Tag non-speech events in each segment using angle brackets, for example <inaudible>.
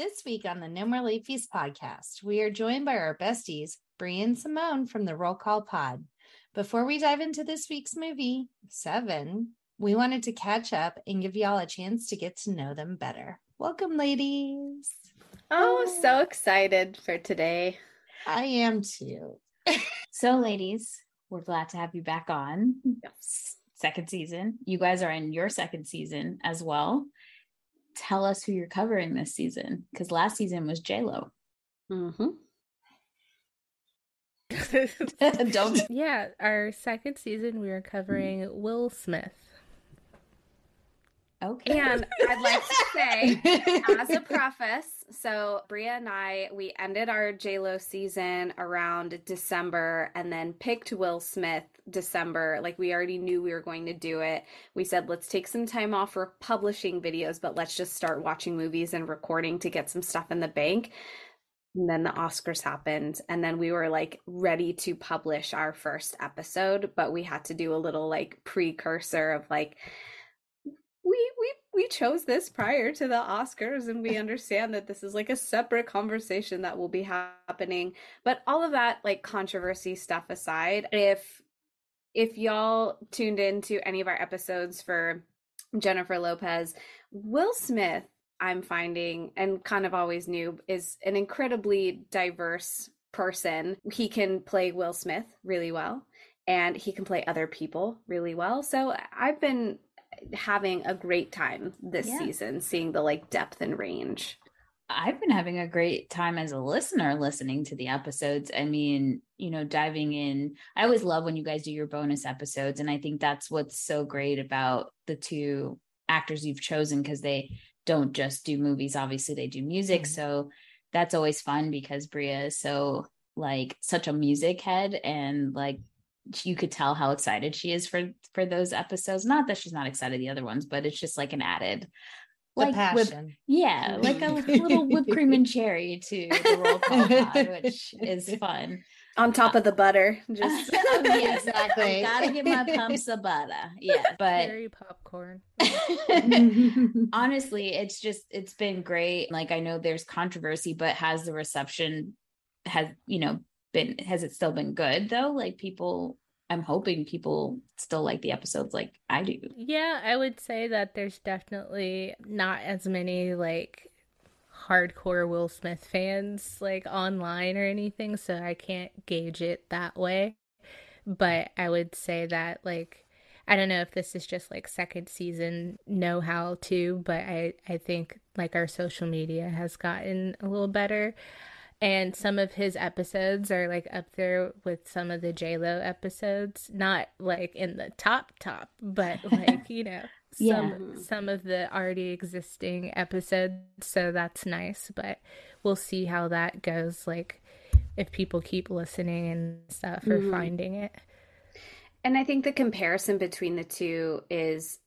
This week on the No More Late Fees podcast, we are joined by our besties, Bria and Simone from the Role Call Pod. Before we dive into this week's movie, Seven, we wanted to catch up and give y'all a chance to get to know them better. Welcome, ladies. Oh, so excited for today. I am too. <laughs> so, ladies, we're glad to have you back on. Yes. Second season. You guys are in your second season as well. Tell us who you're covering this season because last season was J Lo. Mm-hmm. <laughs> Don't. <laughs> Yeah, our second season we are covering Will Smith. Okay. And I'd like to say, <laughs> as a preface, so Bria and I, we ended our JLo season around December and then picked Will Smith December. Like we already knew we were going to do it. We said, let's take some time off for publishing videos, but let's just start watching movies and recording to get some stuff in the bank. And then the Oscars happened, and then we were like ready to publish our first episode, but we had to do a little like precursor of like, we we we chose this prior to the Oscars and we understand that this is like a separate conversation that will be happening but all of that like controversy stuff aside if if y'all tuned into any of our episodes for Jennifer Lopez Will Smith I'm finding and kind of always knew is an incredibly diverse person he can play Will Smith really well and he can play other people really well so I've been having a great time this yeah. season, seeing the like depth and range. I've been having a great time as a listener listening to the episodes. I mean, you know, diving in. I always love when you guys do your bonus episodes. And I think that's what's so great about the two actors you've chosen because they don't just do movies, obviously, they do music. Mm-hmm. So that's always fun because Bria is so like such a music head and like you could tell how excited she is for for those episodes. Not that she's not excited the other ones, but it's just like an added like passion. yeah, like a little whipped cream and <laughs> cherry to the role call pod, which is <laughs> fun. On top uh, of the butter, <laughs> just oh, yeah, exactly. gotta get my pumps of butter. Yeah, but cherry popcorn. honestly, it's just it's been great. Like I know there's controversy, but has the reception has you know been has it still been good though like people i'm hoping people still like the episodes like i do. Yeah i would say that there's definitely not as many like hardcore will smith fans like online or anything so i can't gauge it that way. But i would say that like I don't know if this is just like second season know how too, but I I think like our social media has gotten a little better and some of his episodes are like up there with some of the J Lo episodes. Not like in the top top, but <laughs> like you know some yeah. some of the already existing episodes. So that's nice, but we'll see how that goes. Like if people keep listening and stuff or mm-hmm. finding it. And I think the comparison between the two is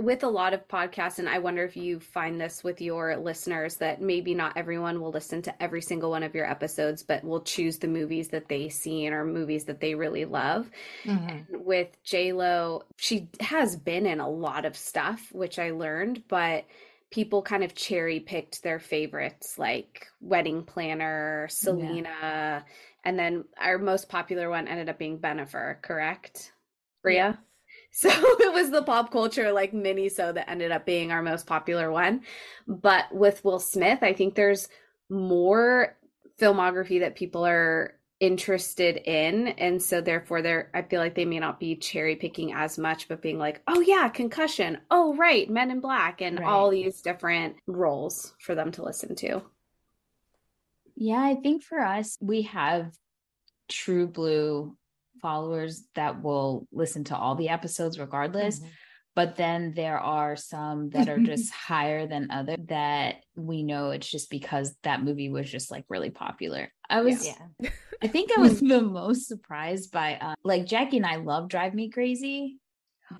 with a lot of podcasts, and I wonder if you find this with your listeners that maybe not everyone will listen to every single one of your episodes, but will choose the movies that they see and or movies that they really love. Mm-hmm. with J Lo, she has been in a lot of stuff, which I learned, but people kind of cherry picked their favorites like Wedding Planner, Selena, yeah. and then our most popular one ended up being Bennifer, correct? Bria? Yeah. <laughs> So it was the pop culture like mini so that ended up being our most popular one. But with Will Smith, I think there's more filmography that people are interested in and so therefore they're i feel like they may not be cherry picking as much but being like oh yeah concussion oh right men in black and right. all these different roles for them to listen to yeah i think for us we have true blue followers that will listen to all the episodes regardless. Mm-hmm. But then there are some that are <laughs> just higher than other that we know it's just because that movie was just like really popular. I was, yeah. I think I <laughs> was the most surprised by uh, like Jackie and I love Drive Me Crazy.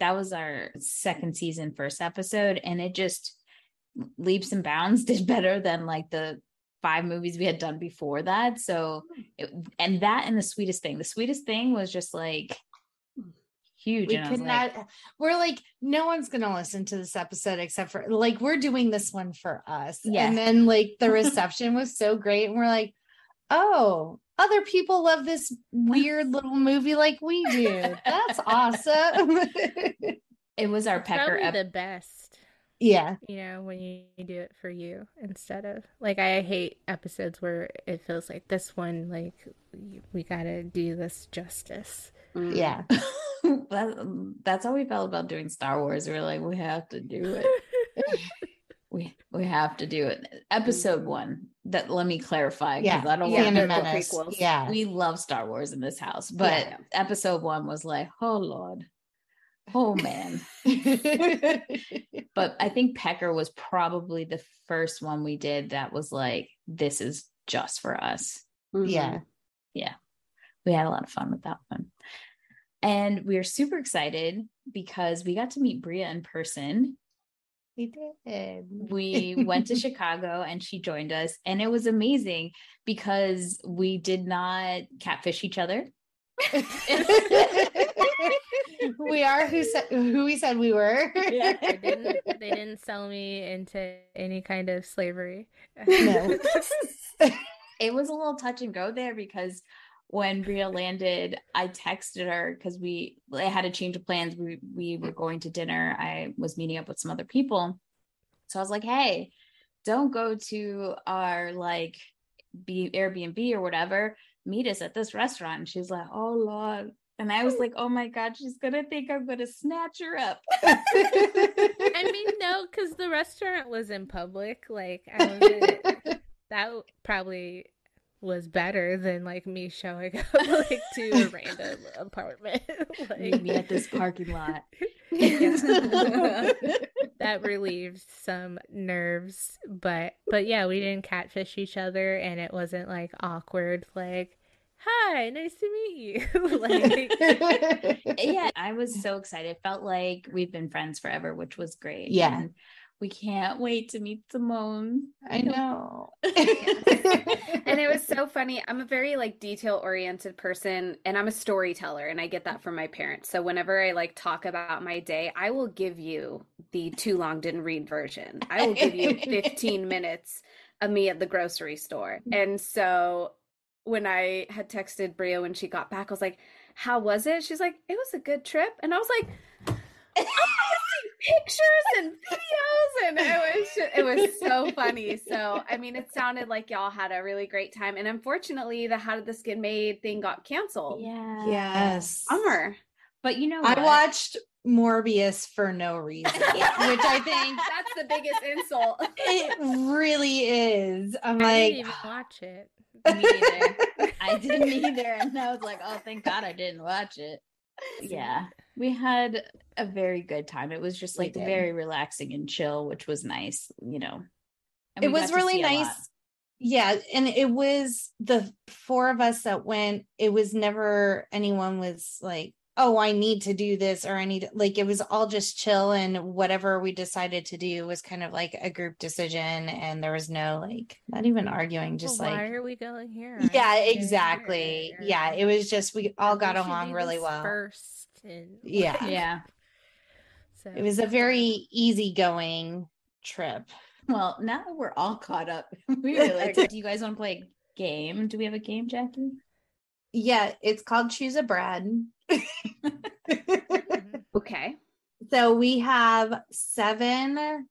That was our second season, first episode, and it just leaps and bounds <laughs> did better than like the five movies we had done before that. So, hmm. it, and that and the sweetest thing, the sweetest thing was just like hmm. huge. We could like, not, we're like, no one's gonna listen to this episode except for like we're doing this one for us. Yeah. And then like the <laughs> reception was so great, and we're like, oh, other people love this weird <laughs> little movie like we do. That's awesome. it was our <laughs> It's pecker ep- the best. Yeah. You know, when you do it for you instead of like I hate episodes where it feels like this one, like we gotta do this justice. Mm. Yeah. <laughs> that, that's how we felt about doing Star Wars. We were like, we have to do it. <laughs> we we have to do it. Episode one. That let me clarify because Yeah. I don't Yeah, want the Phantom people- Menace. prequels. Yeah. we love Star Wars in this house, but Yeah. episode one was like, oh lord, oh man. <laughs> <laughs> But I think Pecker was probably the first one we did that was like, this is just for us. Mm-hmm. yeah. Yeah. We had a lot of fun with that one. And we are super excited because we got to meet Bria in person. We did. We went to <laughs> Chicago and she joined us, and it was amazing because we did not catfish each other. We are who said who we said we were. They didn't they didn't sell me into any kind of slavery. No. <laughs> it was a little touch and go there because when Bria landed, I texted her because we I had a change of plans. We we were going to dinner. I was meeting up with some other people. So I was like, hey, don't go to our like B Airbnb or whatever. Meet us at this restaurant. And she's like, oh Lord. And I was like, oh my God, she's gonna think I'm gonna snatch her up. <laughs> I mean, no, because the restaurant was in public. Like, I that probably was better than like me showing up <laughs> like to a random apartment. <laughs> Meet me at this parking lot. that relieved some nerves, but but yeah, we didn't catfish each other, and it wasn't like awkward. Like, hi, nice to meet you. <laughs> like, <laughs> yeah, I was so excited. Felt like we've been friends forever, which was great. Yeah. And we can't wait to meet Simone. I know. <laughs> and it was so funny. I'm a very like detail oriented person and I'm a storyteller and I get that from my parents. So whenever I like talk about my day, I will give you the too long didn't read version. I will give you 15 minutes of me at the grocery store. And so when I had texted Bria when she got back, I was like, "How was it?" She's like, "It was a good trip." And I was like, I pictures and videos and it was ju- it was so funny so i mean it sounded like y'all had a really great time and unfortunately the how did this get made thing got canceled Yeah. yes. bummer But you know I watched Morbius for no reason, <laughs> which I think that's the biggest insult it really is. I'm I like, didn't even watch it. Me either. I didn't <laughs> either. And I was like, oh, thank God I didn't watch it. Yeah. We had a very good time. It was just like very relaxing and chill, which was nice, you know. It was really see a lot. nice. Yeah, and it was the four of us that went. It was never anyone was like, "Oh, I need to do this," or "I need to-" like." It was all just chill, and whatever we decided to do was kind of like a group decision, and there was no like not even arguing, just Well, like why are we going here? yeah, Aren't exactly. here? Yeah, it was just we all got We along really well. First, and <laughs> Yeah. Yeah. so It was a very easygoing trip. Well, now that we're all caught up, <laughs> we <laughs> really do you guys want to play a game? Do we have a game, Jackie? Yeah, it's called Choose a Brad. Mhm. <laughs> okay So we have seven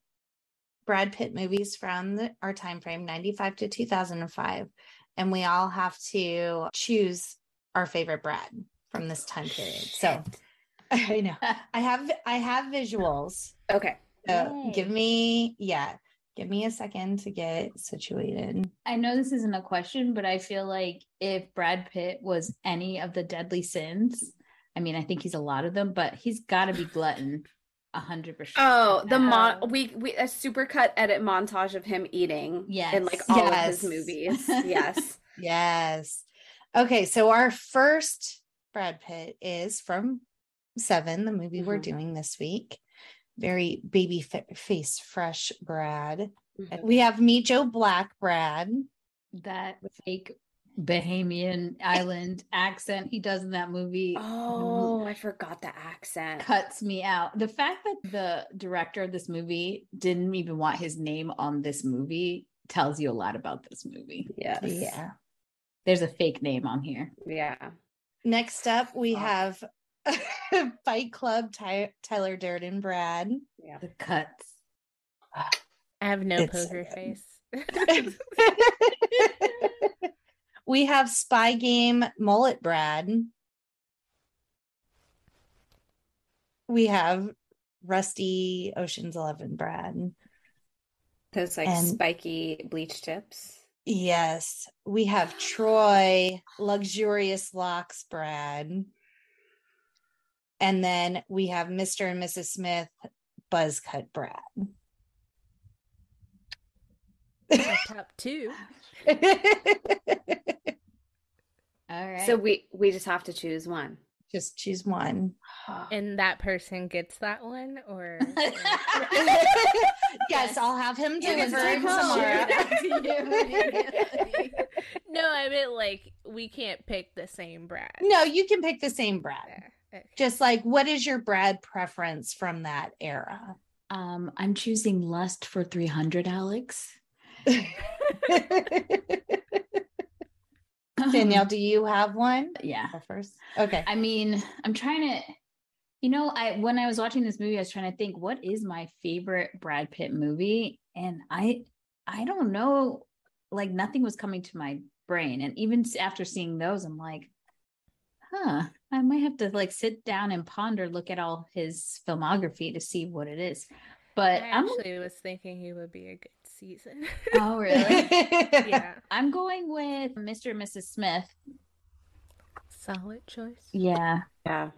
Brad Pitt movies from the, our time frame, 95 to 2005. And we all have to choose our favorite Brad from this time period. So <laughs> I know I have I have visuals. okay So Yay. give me, yeah, give me a second to get situated. I know this isn't a question, but I feel like if Brad Pitt was any of the deadly sins, I mean, I think he's a lot of them, but he's got to be glutton, a hundred percent. oh the mon Oh. we we a supercut edit montage of him eating Yes. in like all of his movies <laughs> yes Yes. Okay, so our first Brad Pitt is from Seven, the movie we're Mhm. doing this week. Very baby fa- face fresh Brad. Mhm. We have Meet Joe Black Brad. that fake Bahamian island <laughs> accent he does in that movie. Oh, I forgot the accent. Cuts me out. The fact that the director of this movie didn't even want his name on this movie tells you a lot about this movie. Yes. Yeah. There's a fake name on here. Yeah. Next up, we Oh. have <laughs> Fight Club, Ty- Tyler Durden, Brad. Yeah. The cuts. I have no It's poker good. face. <laughs> we have Spy Game, Mullet Brad. We have Rusty Ocean's Eleven, Brad. Those like And- spiky bleach tips. Yes, we have Troy, luxurious locks, Brad. And then we have Mr. and Mrs. Smith, buzz cut, Brad. Top two. <laughs> All right. So we we just have to choose one. Just choose one. <sighs> And that person gets that one, or <laughs> yes, I'll have him Yes, deliver it tomorrow. Shoot out to you immediately. <laughs> no, I meant like we can't pick the same Brad. No, you can pick the same Brad. There. Okay. Just like, what is your Brad preference from that era? um, I'm choosing Lust for 300, Alex. <laughs> Danielle, do you have one? Yeah. First, okay. I mean, I'm trying to, you know, I when I was watching this movie, I was trying to think what is my favorite Brad Pitt movie, and I, I don't know, like nothing was coming to my brain, and even after seeing those, I'm like, huh, I might have to like sit down and ponder, look at all his filmography to see what it is. But I I'm, actually was thinking he would be a good season. oh really? <laughs> yeah, <laughs> I'm going with Mr. and Mrs. Smith. solid choice. Yeah. Yeah.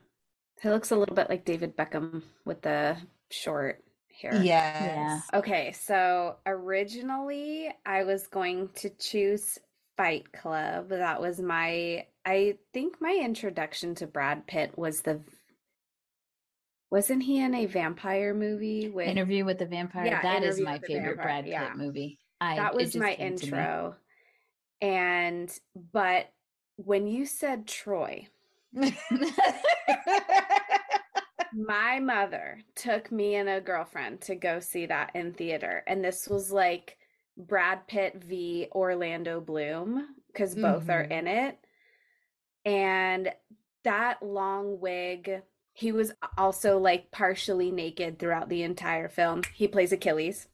He looks a little bit like David Beckham with the short hair. Yes. Okay, so originally I was going to choose Fight Club. That was my I think my introduction to Brad Pitt was the wasn't he in a vampire movie with Interview with the Vampire. Yeah, that is Interview my favorite Vampire, Brad Pitt yeah. movie. I, that was my came to me. intro. And but when you said Troy, my mother took me and a girlfriend to go see that in theater. And this was like Brad Pitt v. Orlando Bloom, because both are Mhm. in it. And that long wig, he was also like partially naked throughout the entire film. He plays Achilles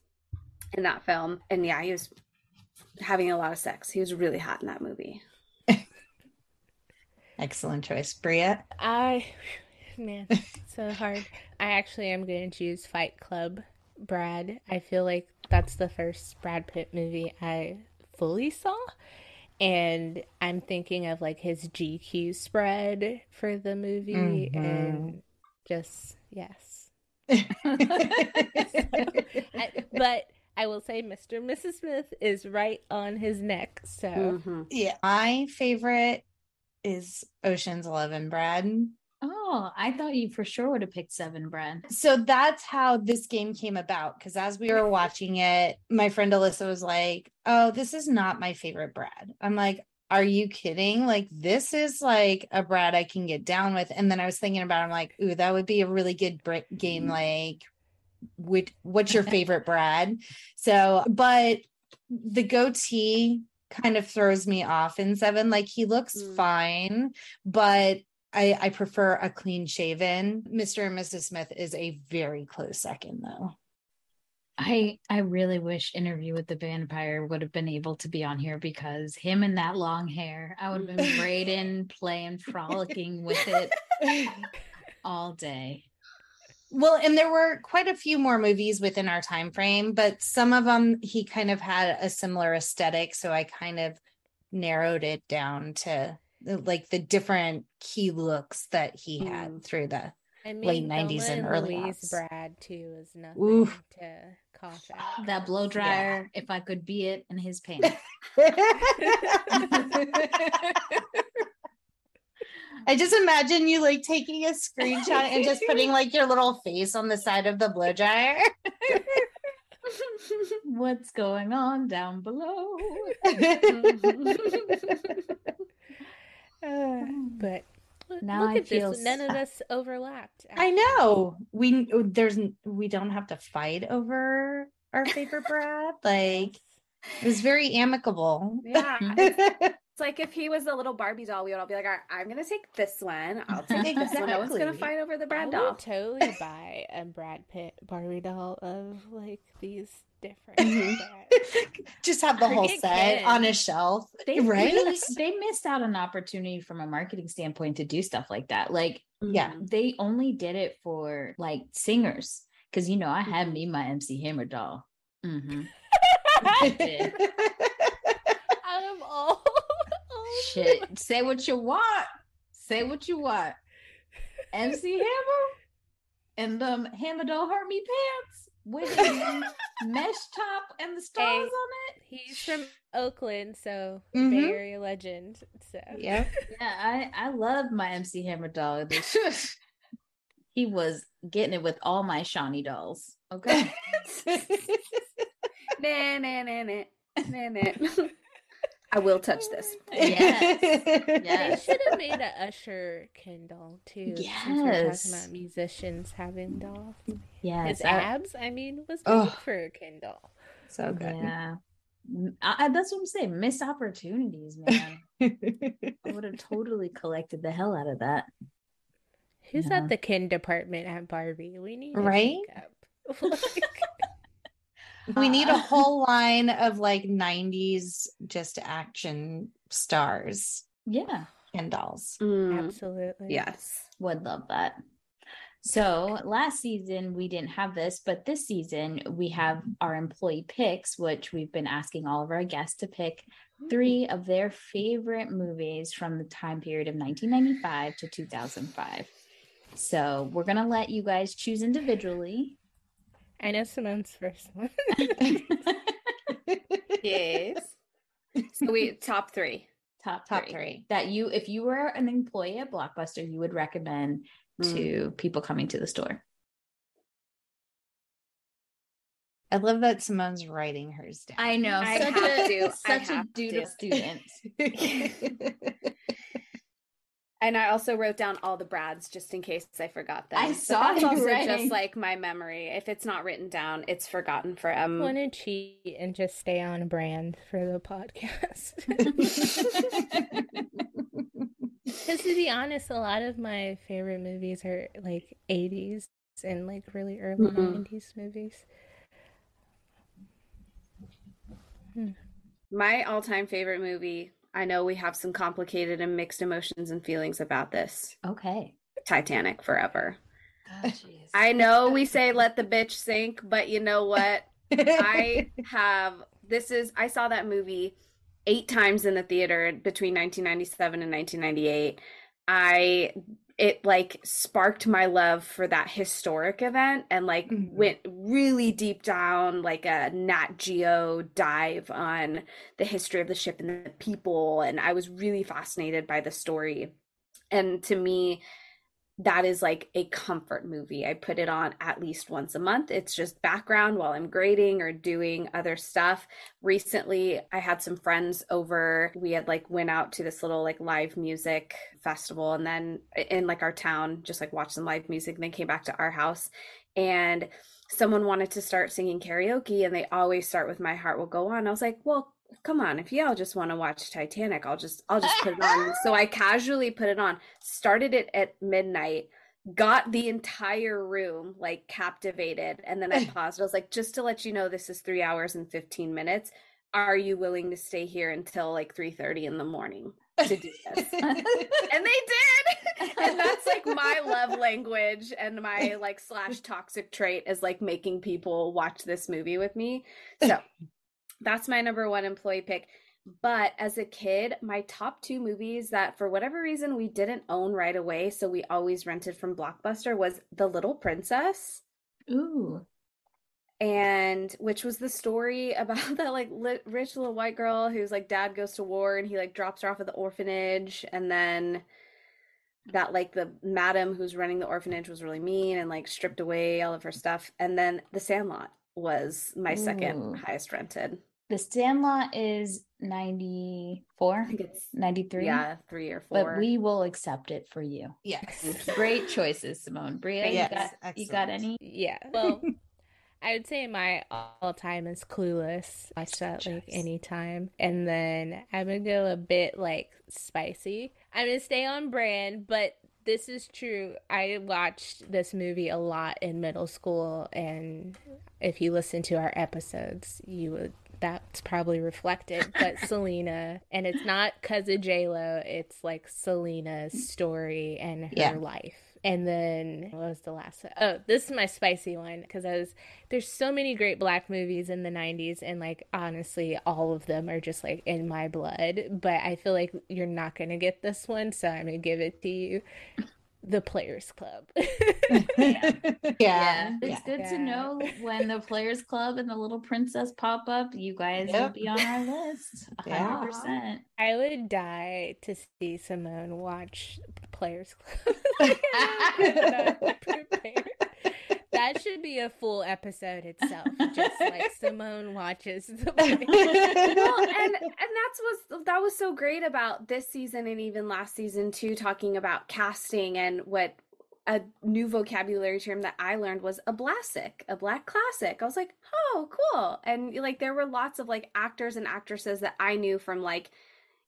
in that film. And yeah, he was having a lot of sex. He was really hot in that movie. <laughs> Excellent choice, Bria. I, man, so hard. I actually am going to choose Fight Club, Brad. I feel like that's the first Brad Pitt movie I fully saw. And I'm thinking of like his GQ spread for the movie Mhm. and just, yes. <laughs> <laughs> I, but I will say Mr. and Mrs. Smith is right on his neck. So Mhm. yeah, my favorite is Ocean's Eleven, Brad. Oh, I thought you for sure would have picked seven, Brad. So that's how this game came about. Because as we were watching it, my friend Alyssa was like, "Oh, this is not my favorite Brad." I'm like, "Are you kidding? Like this is like a Brad I can get down with." And then I was thinking about, it, I'm like, "Ooh, that would be a really good br- game." Like, which what's your <laughs> favorite Brad? So, but the goatee kind of throws me off in seven. Like he looks Mm. fine, but I, I prefer a clean shaven. Mr. and Mrs. Smith is a very close second, though. I I really wish Interview with the Vampire would have been able to be on here because him and that long hair, I would have been <laughs> braiding, playing, frolicking with it all day. Well, and there were quite a few more movies within our time frame, but some of them he kind of had a similar aesthetic, so I kind of narrowed it down to like the different key looks that he had Mm. through the I mean, Late 90s and and early Louise aughts. Brad too is nothing Oof. to cough at. That blow dryer, if I could be it in his pants. <laughs> I just imagine you like taking a screenshot and just putting like your little face on the side of the blow dryer. <laughs> What's going on down below? <laughs> <sighs> now Look I at feel this. None of s- us overlapped. I know. We there's we don't have to fight over our favorite <laughs> Brad. Like it was very amicable. Yeah. <laughs> Mhm. It's like if he was a little Barbie doll, we would all be like, all right, I'm gonna take this one. I'll <laughs> take this one. No one's gonna fight over the I Brad would doll. totally buy a Brad Pitt Barbie doll of like these different. Mhm. <laughs> Just have the whole set Ken. on a shelf. they <laughs> right? really they missed out an opportunity from a marketing standpoint to do stuff like that. Like Yeah. Mhm. they only did it for like singers because you know I had me my MC Hammer doll. <laughs> hmm Out of all, all of Shit, say what you want. Say what you want. MC Hammer and um Hammer don't hurt me pants with the mesh top and the stars Hey. on it. He's from Oakland, so Mhm. Bay Area legend. So yeah, <laughs> Yeah, I I love my MC Hammer doll. <laughs> He was getting it with all my Shani dolls. Okay. <laughs> Nah, nah, nah, nah. Nah, nah. I will touch this. Yes. <laughs> They should have made a Usher Ken doll too. Since we're Yes. talking about musicians having dolls. Yes. His I- abs, I mean, was Ugh. made for a Ken doll. So good. yeah. M- I, I- that's what I'm saying. Missed opportunities, man. I would have <laughs> totally collected the hell out of that. Who's Yeah. at the Ken department at Barbie? We need a Right? <laughs> shakeup. Like, we uh, need a uh. whole line of like 90s just action stars Yeah. and dolls. Mm, Absolutely. yes. Would love that. So last season we didn't have this, but this season we have our employee picks, which we've been asking all of our guests to pick three mm. of their favorite movies from the time period of 1995 to 2005. So we're gonna let you guys choose individually. I know Simone's first one. <laughs> Yes. So we top three. Top Top three. three. that you, if you were an employee at Blockbuster, you would recommend Mm. to people coming to the store. I love that Simone's writing hers down. I know, I such have a to. Such a have dude student. <laughs> <laughs> And I also wrote down all the Brads just in case I forgot them. I saw But saw that's you also writing. just like my memory. If it's not written down, it's forgotten for um want to cheat and just stay on brand for the podcast. <laughs> Because to be honest, a lot of my favorite movies are like 80s and like really early Mhm. 90s movies. my all-time favorite movie. I know we have some complicated and mixed emotions and feelings about this. okay. Titanic forever. Oh. I know we say let the bitch sink, but you know what? I <laughs> have this is I saw that movie eight times in the theater between 1997 and 1998. I it like sparked my love for that historic event and like Mhm. went really deep down like a Nat Geo dive on the history of the ship and the people and I was really fascinated by the story. And to me that is like a comfort movie. I put it on at least once a month. It's just background while I'm grading or doing other stuff. Recently, I had some friends over. We had like went out to this little like live music festival and then in like our town just like watched some live music and then came back to our house and someone wanted to start singing karaoke and they always start with my heart will go on. I was like, "Well, come on if y'all just want to watch titanic i'll just i'll just put it on. <laughs> So i casually put it on started it at midnight got the entire room like captivated and then i <laughs> paused. I was like just to let you know this is three hours and 15 minutes. Are you willing to stay here until like 3.30 in the morning to do this? <laughs> And they did! And that's like my love language and my like slash toxic trait is like making people watch this movie with me. So that's my number one employee pick. But as a kid my top two movies that for whatever reason we didn't own right away so we always rented from blockbuster was the little princess. Ooh. and which was the story <laughs> about that like li- rich little white girl whose like dad goes to war and he like drops her off at the orphanage. And then that like the madam who's running the orphanage was really mean and like stripped away all of her stuff. And then the sandlot was my second highest rented The Sandlot is 94, I think it's 93. yeah, three or four. But we will accept it for you. Yes. <laughs> Great choices, Simone. Bria, Yes, you, got, you got any? Yeah. <laughs> Well, I would say my all time is Clueless. I watch that like choice. anytime. And then I'm going to go a bit like spicy. I'm going to stay on brand, but this is true. I watched this movie a lot in middle school. And if you listen to our episodes, you would. That's probably reflected, but <laughs> Selena, and it's not because of J Lo. It's like Selena's story and her Yeah. life. And then what was the last one? Oh, this is my spicy one because I was there's so many great black movies in the 90s and like honestly all of them are just like in my blood, but I feel like you're not to get this one, so I'm to give it to you. The Players Club. <laughs> <laughs> yeah. yeah It's good Yeah. to know when the Players Club and the Little Princess pop up. You guys will be on our list. Yeah. 100%. I would die to see Simone watch Players Club. <laughs> Like, I'm not prepared. That should be a full episode itself. Just like <laughs> Simone watches the <laughs> well, and and that's was that was so great about this season and even last season too, talking about casting and what a new vocabulary term that I learned was a blasic, a black classic. I was like, oh, cool. And like there were lots of like actors and actresses that I knew from like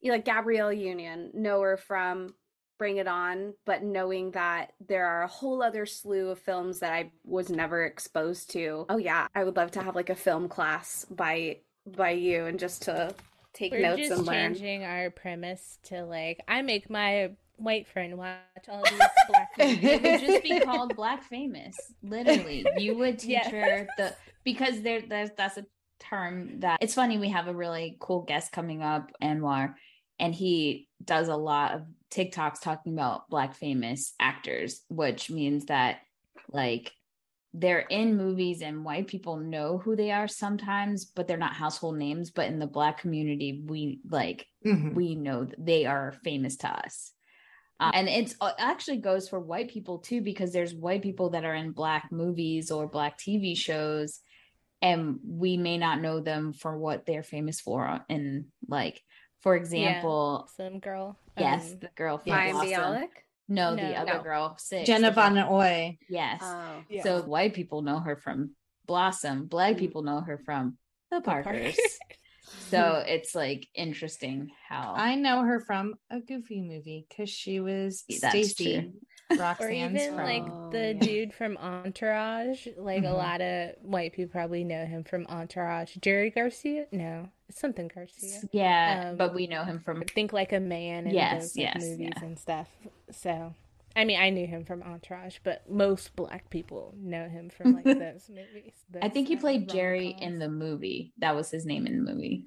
like Gabrielle Union, know her from Bring It On, but knowing that there are a whole other slew of films that I was never exposed to. Oh yeah, I would love to have like a film class by by you and just to take We're notes and learn. changing our premise to like I make my white friend watch all these <laughs> black <laughs> movies. It would just be called Black Famous. Literally, you would <laughs> teach Yeah. her the because there there's that's a term that it's funny. We have a really cool guest coming up, Anwar, and he does a lot of TikToks talking about Black famous actors, which means that like they're in movies and white people know who they are sometimes, but they're not household names. But in the Black community, we like Mhm. we know they are famous to us. Uh, and it's uh, actually goes for white people too, because there's white people that are in black movies or black TV shows, and we may not know them for what they're famous for. And like, for example, Some girl. yes, um, the girl from Ryan Blossom. Bialik. No, No. the other No. girl, six. Jenna the Von Oy. Yes. Oh. Yeah. So white people know her from Blossom. Black Mm. people know her from the Parkers. Parkers. <laughs> so it's like interesting how I know her from a Goofy movie because she was Stacy true. <laughs> Roxanne's or even friend. like Oh, the yeah. dude from Entourage. Like a Mhm. lot of white people probably know him from Entourage. Jerry Garcia? No, it's something Garcia. yeah, Um, but we know him from Think like a man and Yes, those like, yes, movies yeah. and stuff. So, I mean, I knew him from Entourage, but most black people know him from like <laughs> those movies. I think he uh, played Jerry rom-coms. in the movie. That was his name in the movie.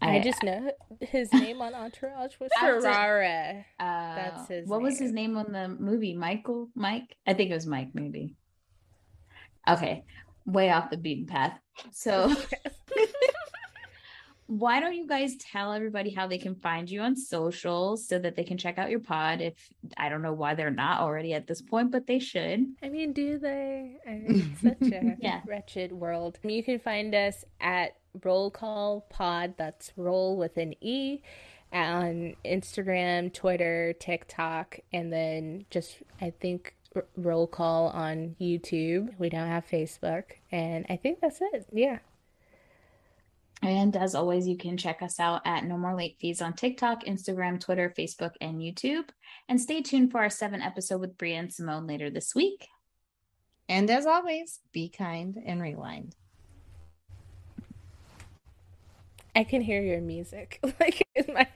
I, I- just know his <laughs> name on Entourage was I have to- Ferrara. Uh, That's his What was his name. name on the movie? Michael? Mike? I think it was Mike, maybe. Okay, way off the beaten path. So, <laughs> <laughs> why don't you guys tell everybody how they can find you on social so that they can check out your pod? If I don't know why they're not already at this point, but they should. I mean, do they? I mean, it's <laughs> such a Yeah. wretched world. You can find us at Role Call Pod. That's roll with an E on Instagram, Twitter, TikTok, and then just I think r- Role Call on YouTube. We don't have Facebook, and I think that's it. Yeah. And as always, you can check us out at No More Late Fees on TikTok, Instagram, Twitter, Facebook, and YouTube. And stay tuned for our seven episode with Bria and Simone later this week. And as always, be kind and rewind. I can hear your music <laughs> like in my